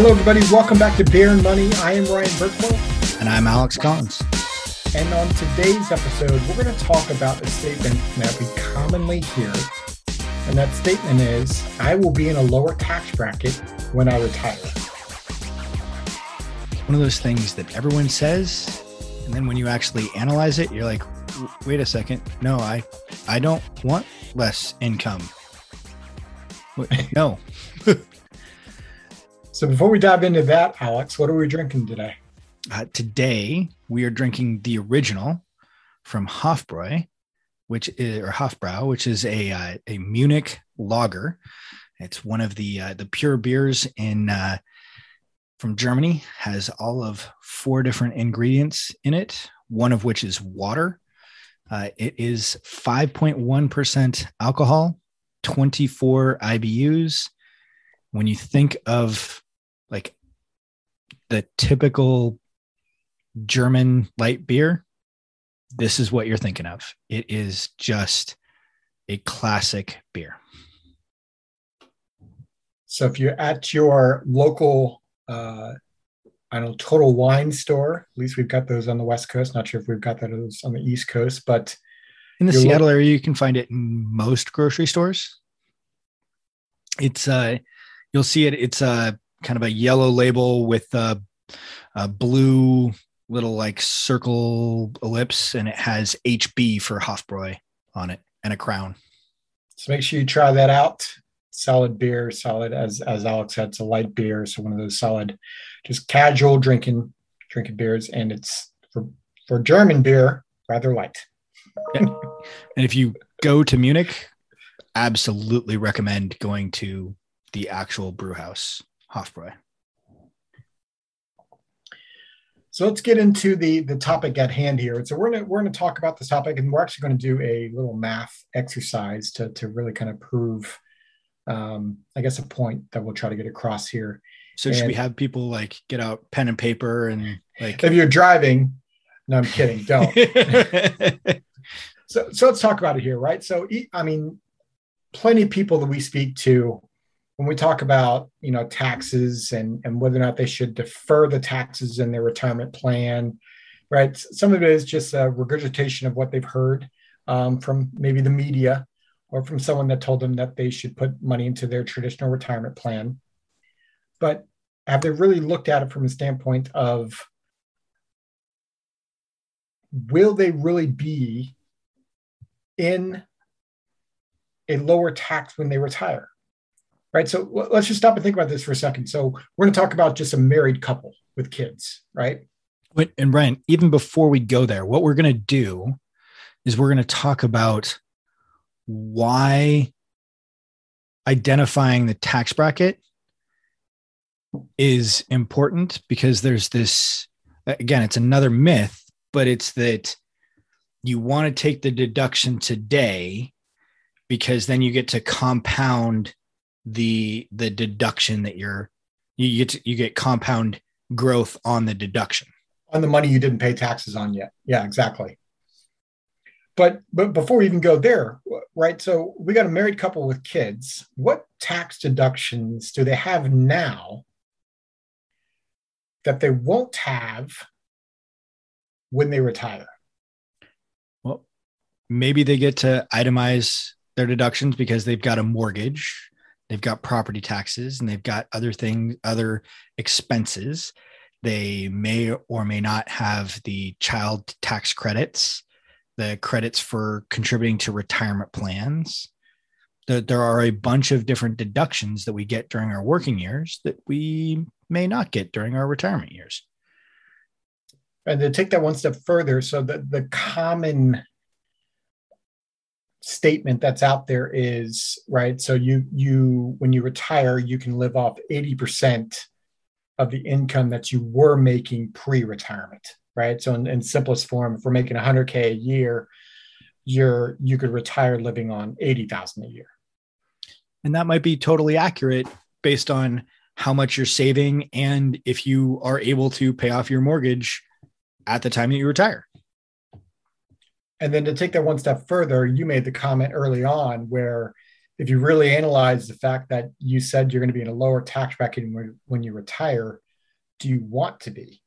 Hello, everybody. Welcome back to Beer and Money. I am Ryan Burklow. And I'm Alex Collins. And on today's episode, we're going to talk about a statement that we commonly hear. And that statement is I will be in a lower tax bracket when I retire. One of those things that everyone says. And then when you actually analyze it, you're like, wait a second. No, I, I don't want less income. No. so before we dive into that, Alex, what are we drinking today? Uh, today we are drinking the original from Hofbräu, which is or Hofbrau, which is a uh, a Munich lager. It's one of the uh, the pure beers in uh, from Germany. Has all of four different ingredients in it. One of which is water. Uh, it is 5.1% alcohol, 24 IBUs. When you think of like the typical German light beer, this is what you're thinking of. It is just a classic beer. So if you're at your local, uh, I don't know, Total Wine store, at least we've got those on the West Coast. Not sure if we've got those on the East Coast, but in the Seattle lo- area, you can find it in most grocery stores. It's uh, you'll see it. It's a uh, kind of a yellow label with a, a blue little like circle ellipse, and it has HB for Hofbräu on it and a crown. So make sure you try that out. Solid beer, solid as as Alex said, it's a light beer, so one of those solid, just casual drinking drinking beers, and it's for for German beer rather light. And if you go to Munich, absolutely recommend going to the actual brew house, Hofbräu. So let's get into the the topic at hand here. So we're gonna we're gonna talk about this topic, and we're actually going to do a little math exercise to to really kind of prove, um, I guess, a point that we'll try to get across here. So and should we have people like get out pen and paper and like? If you're driving, no, I'm kidding. Don't. so so let's talk about it here, right? So I mean, plenty of people that we speak to when we talk about you know taxes and and whether or not they should defer the taxes in their retirement plan right? Some of it is just a regurgitation of what they've heard um, from maybe the media or from someone that told them that they should put money into their traditional retirement plan. But have they really looked at it from a standpoint of will they really be in a lower tax when they retire right? So let's just stop and think about this for a second. So we're going to talk about just a married couple with kids, right? And Ryan, even before we go there, what we're going to do is we're going to talk about why identifying the tax bracket is important because there's this again it's another myth but it's that you want to take the deduction today because then you get to compound the the deduction that you're you get to, you get compound growth on the deduction on the money you didn't pay taxes on yet. Yeah, exactly. But but before we even go there, right? So we got a married couple with kids. What tax deductions do they have now that they won't have when they retire? Well, maybe they get to itemize their deductions because they've got a mortgage they've got property taxes and they've got other things other expenses. They may or may not have the child tax credits the credits for contributing to retirement plans. There are a bunch of different deductions that we get during our working years that we may not get during our retirement years. And to take that one step further so the, the common statement that's out there is right so you you when you retire you can live off 80% of the income that you were making pre-retirement right? So in, in simplest form if we're making 100k a year you're you could retire living on 80,000 a year. And that might be totally accurate based on how much you're saving and if you are able to pay off your mortgage at the time that you retire and then to take that one step further, you made the comment early on where if you really analyze the fact that you said you're going to be in a lower tax bracket when, when you retire, do you want to be?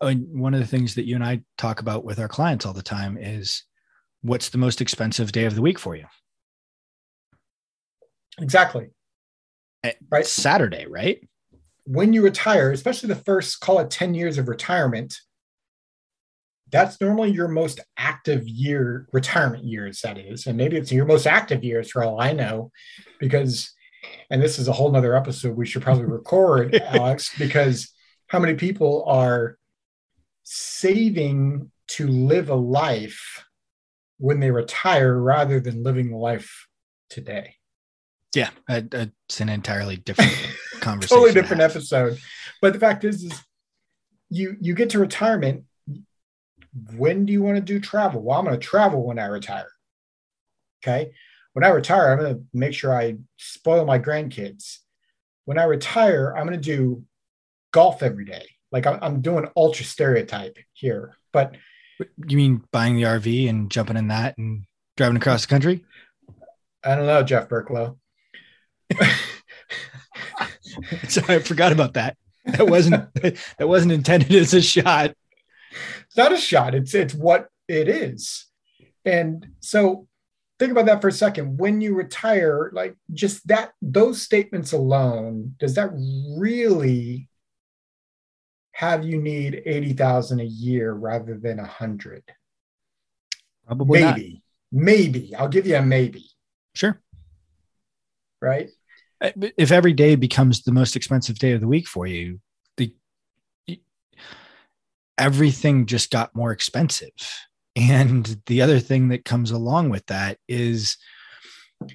one of the things that you and I talk about with our clients all the time is what's the most expensive day of the week for you? Exactly. Eh, right. Saturday, right? When you retire, especially the first, call it 10 years of retirement, that's normally your most active year, retirement years, that is. And maybe it's your most active years for all I know, because, and this is a whole nother episode we should probably record, Alex, because how many people are saving to live a life when they retire rather than living the life today? Yeah, it's an entirely different conversation. totally different episode. But the fact is, is you you get to retirement when do you want to do travel? Well, I'm going to travel when I retire. Okay. When I retire, I'm going to make sure I spoil my grandkids. When I retire, I'm going to do golf every day. Like I'm, doing ultra stereotype here, but you mean buying the RV and jumping in that and driving across the country? I don't know, Jeff Burklow. Sorry, I forgot about that. That wasn't that wasn't intended as a shot it's not a shot. It's it's what it is. And so think about that for a second. When you retire, like just that those statements alone, does that really have you need 80,000 a year rather than a 100? Probably maybe. Not. Maybe. I'll give you a maybe. Sure. Right? Uh, if every day becomes the most expensive day of the week for you, everything just got more expensive. And the other thing that comes along with that is it,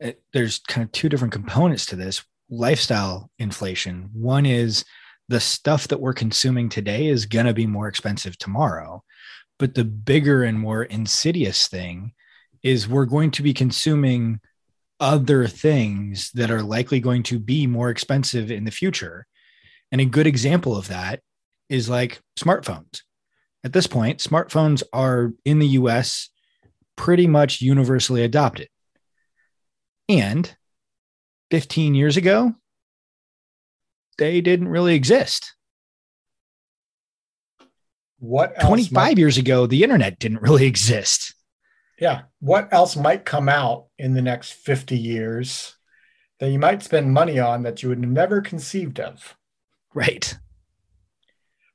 eh, there's kind of two different components to this lifestyle inflation. One is the stuff that we're consuming today is going to be more expensive tomorrow. But the bigger and more insidious thing is we're going to be consuming other things that are likely going to be more expensive in the future. And a good example of that is like smartphones. At this point, smartphones are in the US pretty much universally adopted. And 15 years ago, they didn't really exist. What 25 might, years ago, the internet didn't really exist. Yeah. What else might come out in the next 50 years that you might spend money on that you would never conceived of? Right.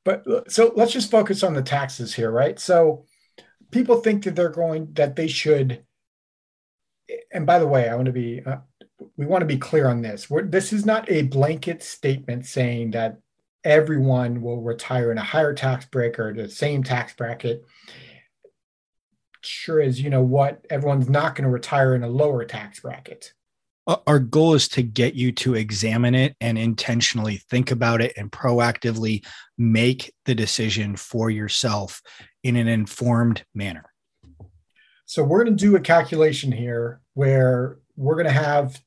But so let's just focus on the taxes here, right? So people think that they're going that they should. And by the way, I want to be uh, we want to be clear on this. We're, this is not a blanket statement saying that everyone will retire in a higher tax bracket or the same tax bracket. Sure as you know what, everyone's not going to retire in a lower tax bracket Uh, our goal is to get you to examine it and intentionally think about it and proactively make the decision for yourself in an informed manner. So we're going to do a calculation here where we're going to have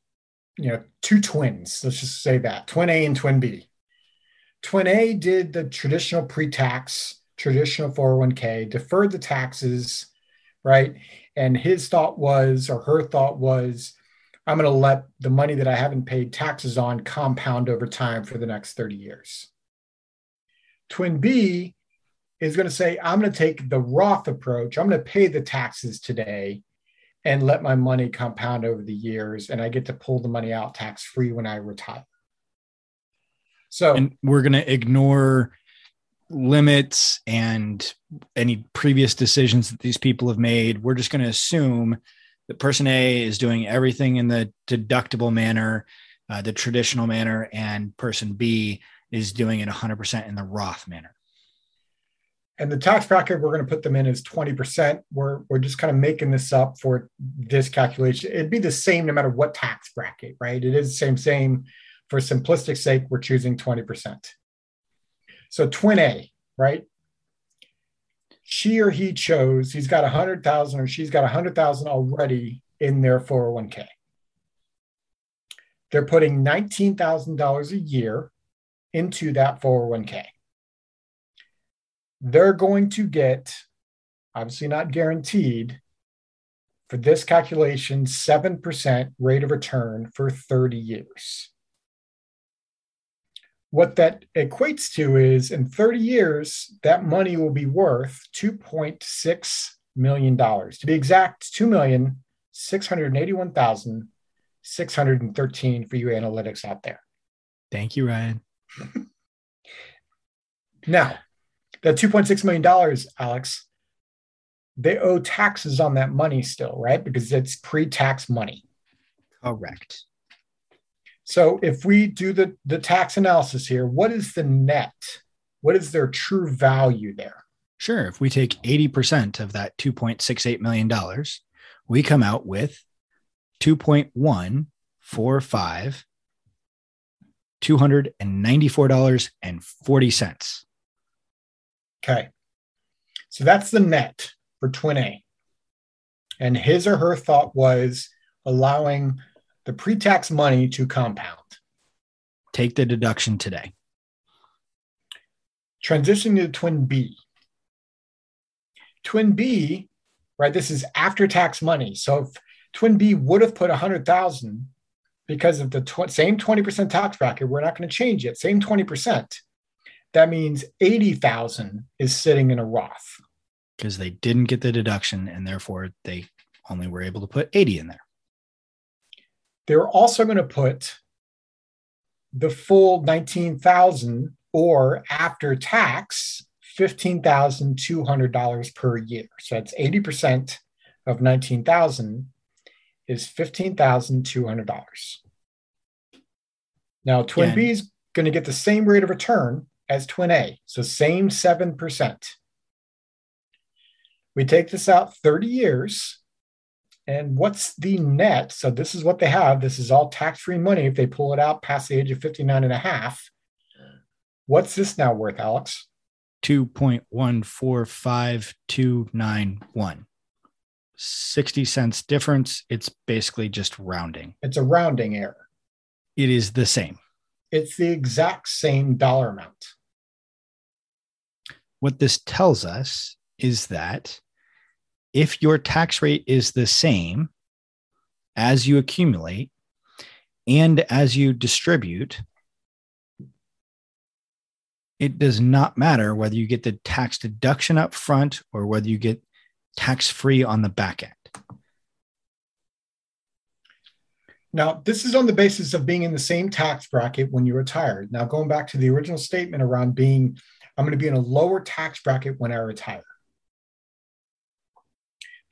you know two twins, let's just say that, twin A and twin B. Twin A did the traditional pre-tax, traditional 401k, deferred the taxes, right? And his thought was or her thought was I'm going to let the money that I haven't paid taxes on compound over time for the next 30 years. Twin B is going to say, I'm going to take the Roth approach. I'm going to pay the taxes today and let my money compound over the years. And I get to pull the money out tax free when I retire. So, and we're going to ignore limits and any previous decisions that these people have made. We're just going to assume person A is doing everything in the deductible manner, uh, the traditional manner, and person B is doing it 100% in the Roth manner. And the tax bracket we're going to put them in is 20%. We're, we're just kind of making this up for this calculation. It'd be the same no matter what tax bracket, right? It is the same, same. For simplistic sake, we're choosing 20%. So twin A, right? She or he chose he's got a hundred thousand or she's got a hundred thousand already in their 401k. They're putting $19,000 a year into that 401k. They're going to get, obviously not guaranteed, for this calculation 7% rate of return for 30 years. What that equates to is in 30 years, that money will be worth $2.6 million. To be exact, 2,681,613 for you analytics out there. Thank you, Ryan. now, that $2.6 million, Alex, they owe taxes on that money still, right? Because it's pre tax money. Correct. So if we do the, the tax analysis here, what is the net? What is their true value there? Sure. If we take 80% of that $2.68 million, we come out with 2.145 $294.40. Okay. So that's the net for twin A. And his or her thought was allowing the pre tax money to compound. Take the deduction today. Transitioning to twin B. Twin B, right? This is after tax money. So if twin B would have put 100,000 because of the tw- same 20% tax bracket, we're not going to change it. Same 20%. That means 80,000 is sitting in a Roth because they didn't get the deduction and therefore they only were able to put 80 in there. They're also going to put the full 19,000 or after tax $15,200 per year. So that's 80% of 19,000 is $15,200. Now, Twin yeah. B is going to get the same rate of return as Twin A, so same 7%. We take this out 30 years. And what's the net? So this is what they have. This is all tax-free money if they pull it out past the age of 59 and a half. What's this now worth, Alex? 2.145291. 60 cents difference. It's basically just rounding. It's a rounding error. It is the same. It's the exact same dollar amount. What this tells us is that if your tax rate is the same as you accumulate and as you distribute, it does not matter whether you get the tax deduction up front or whether you get tax free on the back end. Now, this is on the basis of being in the same tax bracket when you retire. Now, going back to the original statement around being, I'm going to be in a lower tax bracket when I retire.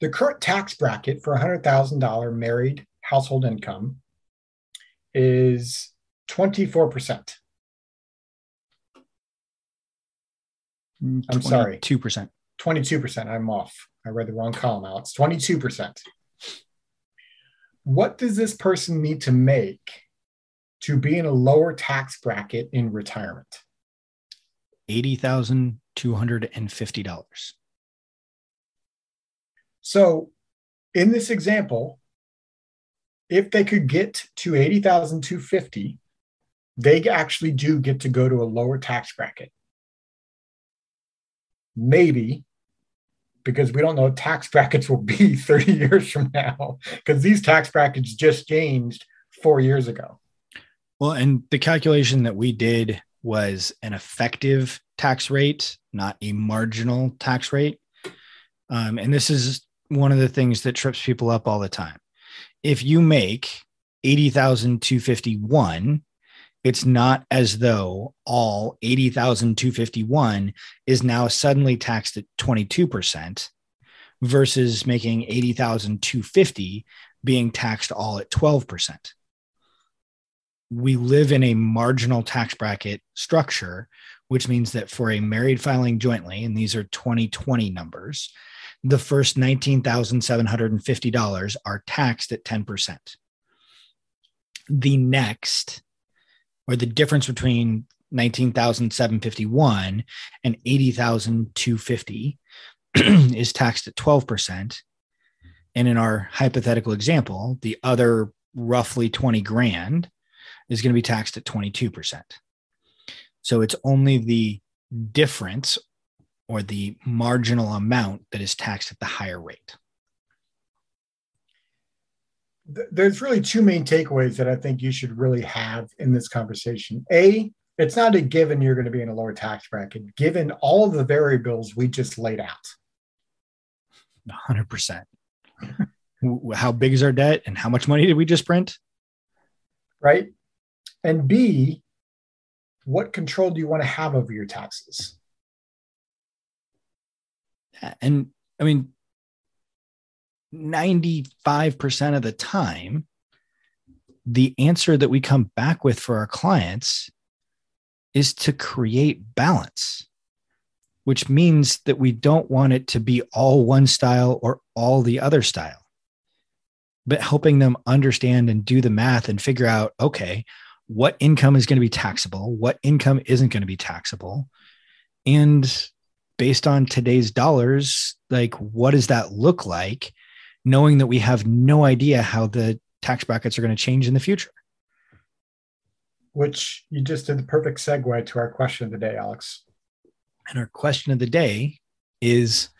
The current tax bracket for $100,000 married household income is 24%. I'm sorry. 2%. 22%. I'm off. I read the wrong column, Alex. 22%. What does this person need to make to be in a lower tax bracket in retirement? $80,250. So in this example, if they could get to 80,250, they actually do get to go to a lower tax bracket. Maybe because we don't know tax brackets will be 30 years from now because these tax brackets just changed four years ago. Well, and the calculation that we did was an effective tax rate, not a marginal tax rate. Um, and this is one of the things that trips people up all the time. If you make 80,251, it's not as though all 80,251 is now suddenly taxed at 22% versus making 80,250 being taxed all at 12%. We live in a marginal tax bracket structure, which means that for a married filing jointly, and these are 2020 numbers, the first $19,750 are taxed at 10%. The next, or the difference between 19,751 and 80,250 is taxed at 12%. And in our hypothetical example, the other roughly 20 grand is going to be taxed at 22%. So it's only the difference or the marginal amount that is taxed at the higher rate. there's really two main takeaways that I think you should really have in this conversation. A, it's not a given you're going to be in a lower tax bracket, given all of the variables we just laid out. 100%. how big is our debt and how much money did we just print? Right. And B, what control do you want to have over your taxes? And I mean, 95% of the time, the answer that we come back with for our clients is to create balance, which means that we don't want it to be all one style or all the other style, but helping them understand and do the math and figure out okay, what income is going to be taxable, what income isn't going to be taxable. And based on today's dollars, like what does that look like? Knowing that we have no idea how the tax brackets are going to change in the future. Which you just did the perfect segue to our question of the day, Alex. And our question of the day is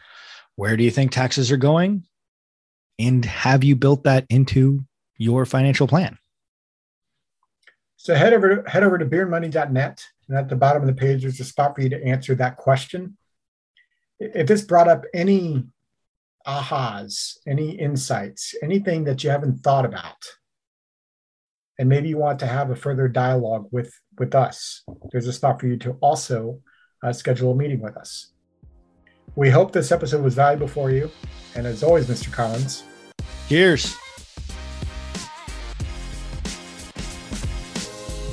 where do you think taxes are going? And have you built that into your financial plan? So head over to, head over to beermoney.net, and at the bottom of the page, there's a spot for you to answer that question. If this brought up any ahas, any insights, anything that you haven't thought about, and maybe you want to have a further dialogue with with us, there's a spot for you to also uh, schedule a meeting with us. We hope this episode was valuable for you, and as always, Mr. Collins. Cheers.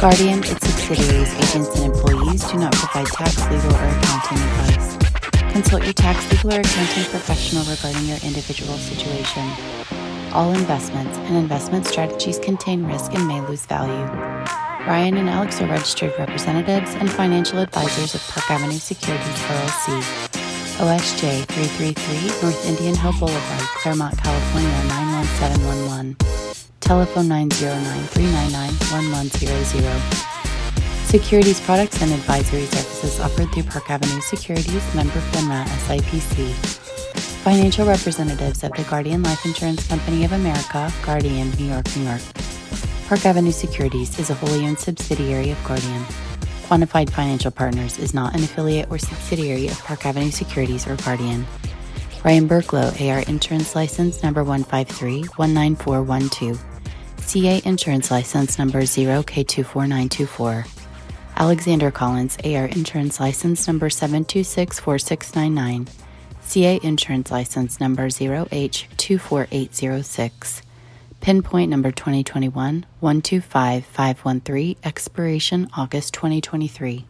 Guardian, its subsidiaries, agents, and employees do not provide tax, legal, or accounting advice. Consult your tax, legal, or accounting professional regarding your individual situation. All investments and investment strategies contain risk and may lose value. Ryan and Alex are registered representatives and financial advisors of Park Avenue Securities LLC. OSJ 333 North Indian Hill Boulevard, Claremont, California 91711. Telephone 909-399-1100. Securities products and advisory services offered through Park Avenue Securities, member FINRA SIPC. Financial representatives of the Guardian Life Insurance Company of America, Guardian, New York, New York. Park Avenue Securities is a wholly owned subsidiary of Guardian. Quantified Financial Partners is not an affiliate or subsidiary of Park Avenue Securities or Guardian. Ryan Burklow, AR Insurance License Number 153-19412. CA Insurance License Number 0K24924. Alexander Collins, AR Insurance License Number 7264699. CA Insurance License Number 0H24806. Pinpoint number 2021 125513, expiration August 2023.